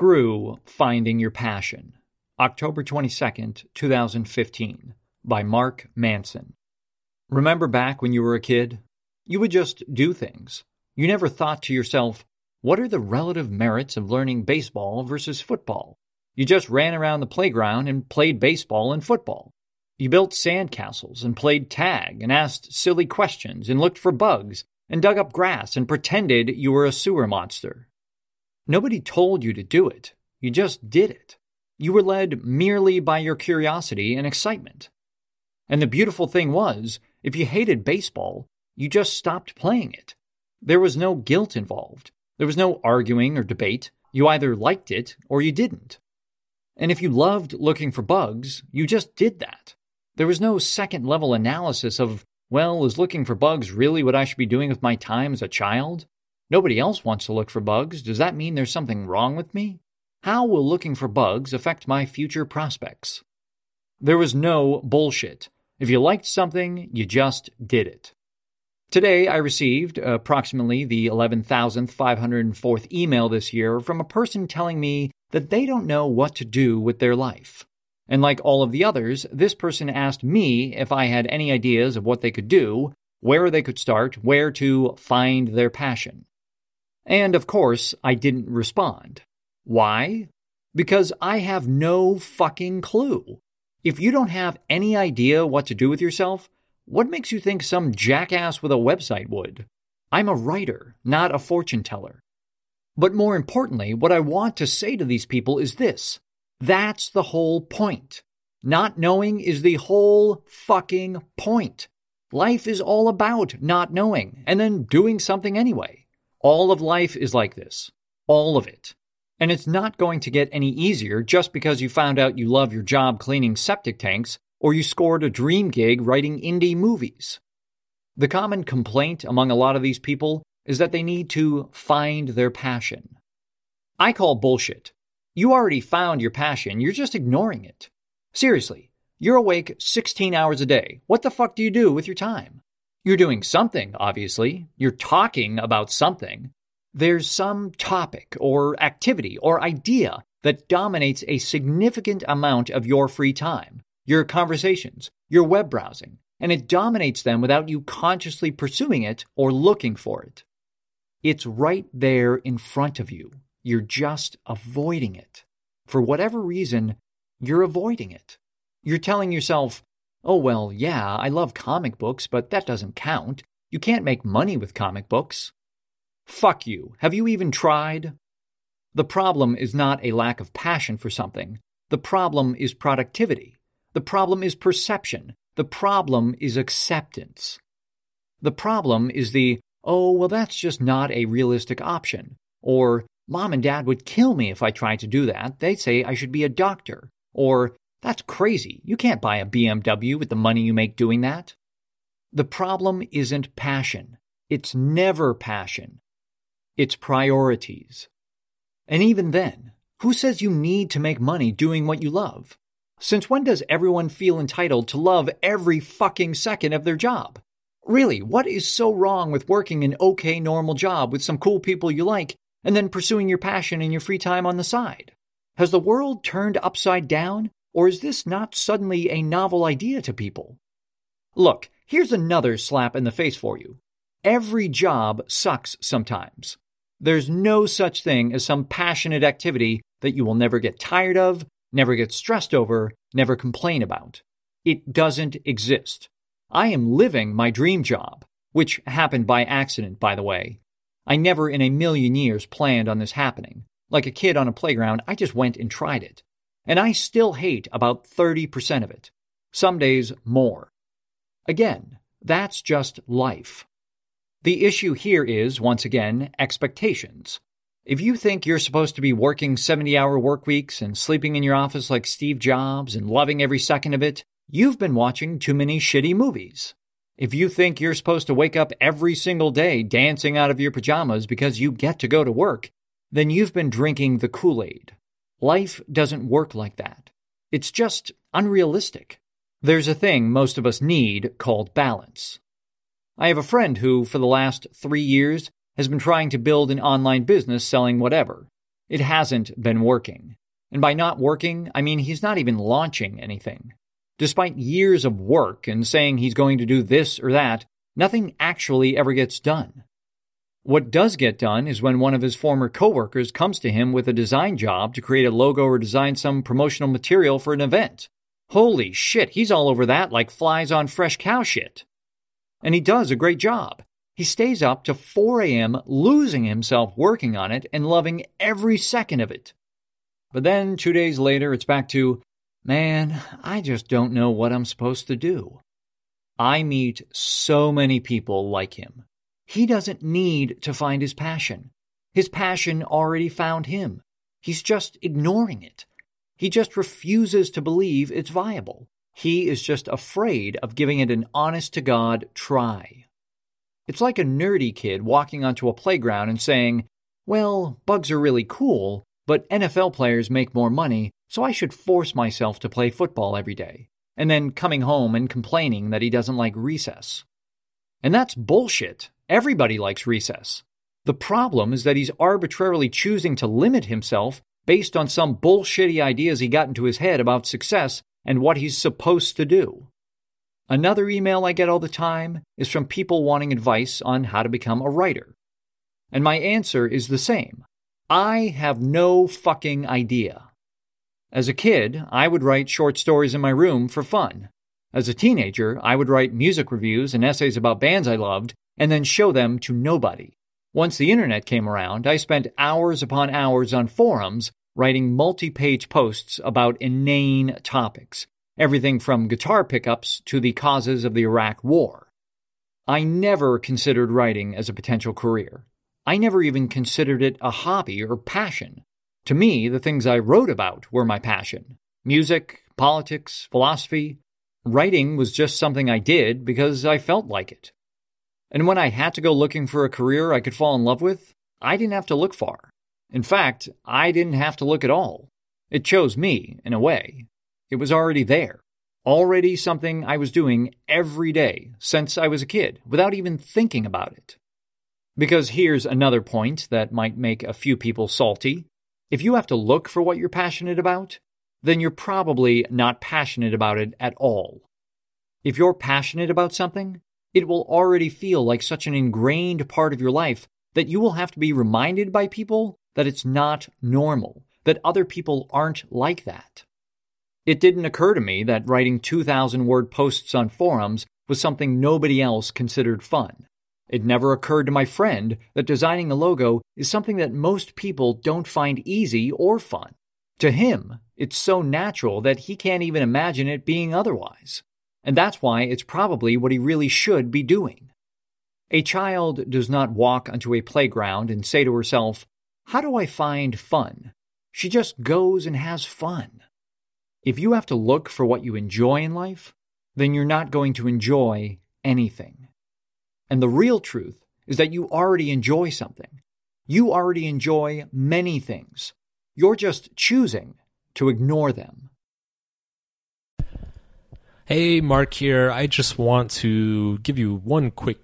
Screw Finding Your Passion, October 22nd, 2015, by Mark Manson. Remember back when you were a kid? You would just do things. You never thought to yourself, what are the relative merits of learning baseball versus football? You just ran around the playground and played baseball and football. You built sandcastles and played tag and asked silly questions and looked for bugs and dug up grass and pretended you were a sewer monster. Nobody told you to do it, you just did it. You were led merely by your curiosity and excitement. And the beautiful thing was, if you hated baseball, you just stopped playing it. There was no guilt involved. There was no arguing or debate. You either liked it or you didn't. And if you loved looking for bugs, you just did that. There was no second level analysis of, well, is looking for bugs really what I should be doing with my time as a child? Nobody else wants to look for bugs. Does that mean there's something wrong with me? How will looking for bugs affect my future prospects? There was no bullshit. If you liked something, you just did it. Today, I received approximately the 11,504th email this year from a person telling me that they don't know what to do with their life. And like all of the others, this person asked me if I had any ideas of what they could do, where they could start, where to find their passion. And of course, I didn't respond. Why? Because I have no fucking clue. If you don't have any idea what to do with yourself, what makes you think some jackass with a website would? I'm a writer, not a fortune teller. But more importantly, what I want to say to these people is this that's the whole point. Not knowing is the whole fucking point. Life is all about not knowing and then doing something anyway. All of life is like this. All of it. And it's not going to get any easier just because you found out you love your job cleaning septic tanks or you scored a dream gig writing indie movies. The common complaint among a lot of these people is that they need to find their passion. I call bullshit. You already found your passion, you're just ignoring it. Seriously, you're awake 16 hours a day. What the fuck do you do with your time? You're doing something, obviously. You're talking about something. There's some topic or activity or idea that dominates a significant amount of your free time, your conversations, your web browsing, and it dominates them without you consciously pursuing it or looking for it. It's right there in front of you. You're just avoiding it. For whatever reason, you're avoiding it. You're telling yourself, Oh, well, yeah, I love comic books, but that doesn't count. You can't make money with comic books. Fuck you. Have you even tried? The problem is not a lack of passion for something. The problem is productivity. The problem is perception. The problem is acceptance. The problem is the, oh, well, that's just not a realistic option. Or, mom and dad would kill me if I tried to do that. They'd say I should be a doctor. Or, that's crazy. You can't buy a BMW with the money you make doing that. The problem isn't passion. It's never passion. It's priorities. And even then, who says you need to make money doing what you love? Since when does everyone feel entitled to love every fucking second of their job? Really, what is so wrong with working an okay normal job with some cool people you like and then pursuing your passion in your free time on the side? Has the world turned upside down or is this not suddenly a novel idea to people? Look, here's another slap in the face for you. Every job sucks sometimes. There's no such thing as some passionate activity that you will never get tired of, never get stressed over, never complain about. It doesn't exist. I am living my dream job, which happened by accident, by the way. I never in a million years planned on this happening. Like a kid on a playground, I just went and tried it and I still hate about 30% of it. Some days more. Again, that's just life. The issue here is, once again, expectations. If you think you're supposed to be working 70 hour work weeks and sleeping in your office like Steve Jobs and loving every second of it, you've been watching too many shitty movies. If you think you're supposed to wake up every single day dancing out of your pajamas because you get to go to work, then you've been drinking the Kool Aid. Life doesn't work like that. It's just unrealistic. There's a thing most of us need called balance. I have a friend who, for the last three years, has been trying to build an online business selling whatever it hasn't been working. And by not working, I mean he's not even launching anything. Despite years of work and saying he's going to do this or that, nothing actually ever gets done. What does get done is when one of his former coworkers comes to him with a design job to create a logo or design some promotional material for an event. Holy shit, he's all over that like flies on fresh cow shit. And he does a great job. He stays up to 4 a.m., losing himself working on it and loving every second of it. But then, two days later, it's back to, man, I just don't know what I'm supposed to do. I meet so many people like him. He doesn't need to find his passion. His passion already found him. He's just ignoring it. He just refuses to believe it's viable. He is just afraid of giving it an honest to God try. It's like a nerdy kid walking onto a playground and saying, Well, bugs are really cool, but NFL players make more money, so I should force myself to play football every day. And then coming home and complaining that he doesn't like recess. And that's bullshit. Everybody likes recess. The problem is that he's arbitrarily choosing to limit himself based on some bullshitty ideas he got into his head about success and what he's supposed to do. Another email I get all the time is from people wanting advice on how to become a writer. And my answer is the same I have no fucking idea. As a kid, I would write short stories in my room for fun. As a teenager, I would write music reviews and essays about bands I loved and then show them to nobody. Once the internet came around, I spent hours upon hours on forums writing multi page posts about inane topics, everything from guitar pickups to the causes of the Iraq War. I never considered writing as a potential career. I never even considered it a hobby or passion. To me, the things I wrote about were my passion music, politics, philosophy. Writing was just something I did because I felt like it. And when I had to go looking for a career I could fall in love with, I didn't have to look far. In fact, I didn't have to look at all. It chose me, in a way. It was already there. Already something I was doing every day since I was a kid, without even thinking about it. Because here's another point that might make a few people salty. If you have to look for what you're passionate about, then you're probably not passionate about it at all. If you're passionate about something, it will already feel like such an ingrained part of your life that you will have to be reminded by people that it's not normal, that other people aren't like that. It didn't occur to me that writing 2,000 word posts on forums was something nobody else considered fun. It never occurred to my friend that designing a logo is something that most people don't find easy or fun. To him, it's so natural that he can't even imagine it being otherwise. And that's why it's probably what he really should be doing. A child does not walk onto a playground and say to herself, How do I find fun? She just goes and has fun. If you have to look for what you enjoy in life, then you're not going to enjoy anything. And the real truth is that you already enjoy something. You already enjoy many things. You're just choosing to ignore them. Hey, Mark here. I just want to give you one quick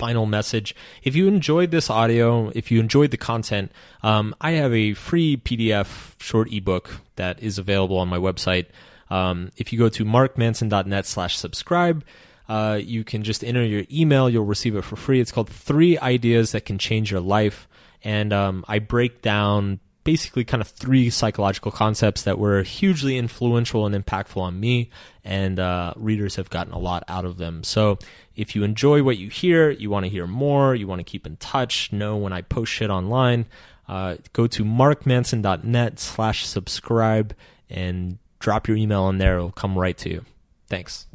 final message. If you enjoyed this audio, if you enjoyed the content, um, I have a free PDF short ebook that is available on my website. Um, if you go to markmanson.net slash subscribe, uh, you can just enter your email. You'll receive it for free. It's called Three Ideas That Can Change Your Life. And um, I break down basically kind of three psychological concepts that were hugely influential and impactful on me, and uh, readers have gotten a lot out of them. So if you enjoy what you hear, you want to hear more, you want to keep in touch, know when I post shit online, uh, go to markmanson.net slash subscribe and drop your email in there. It'll come right to you. Thanks.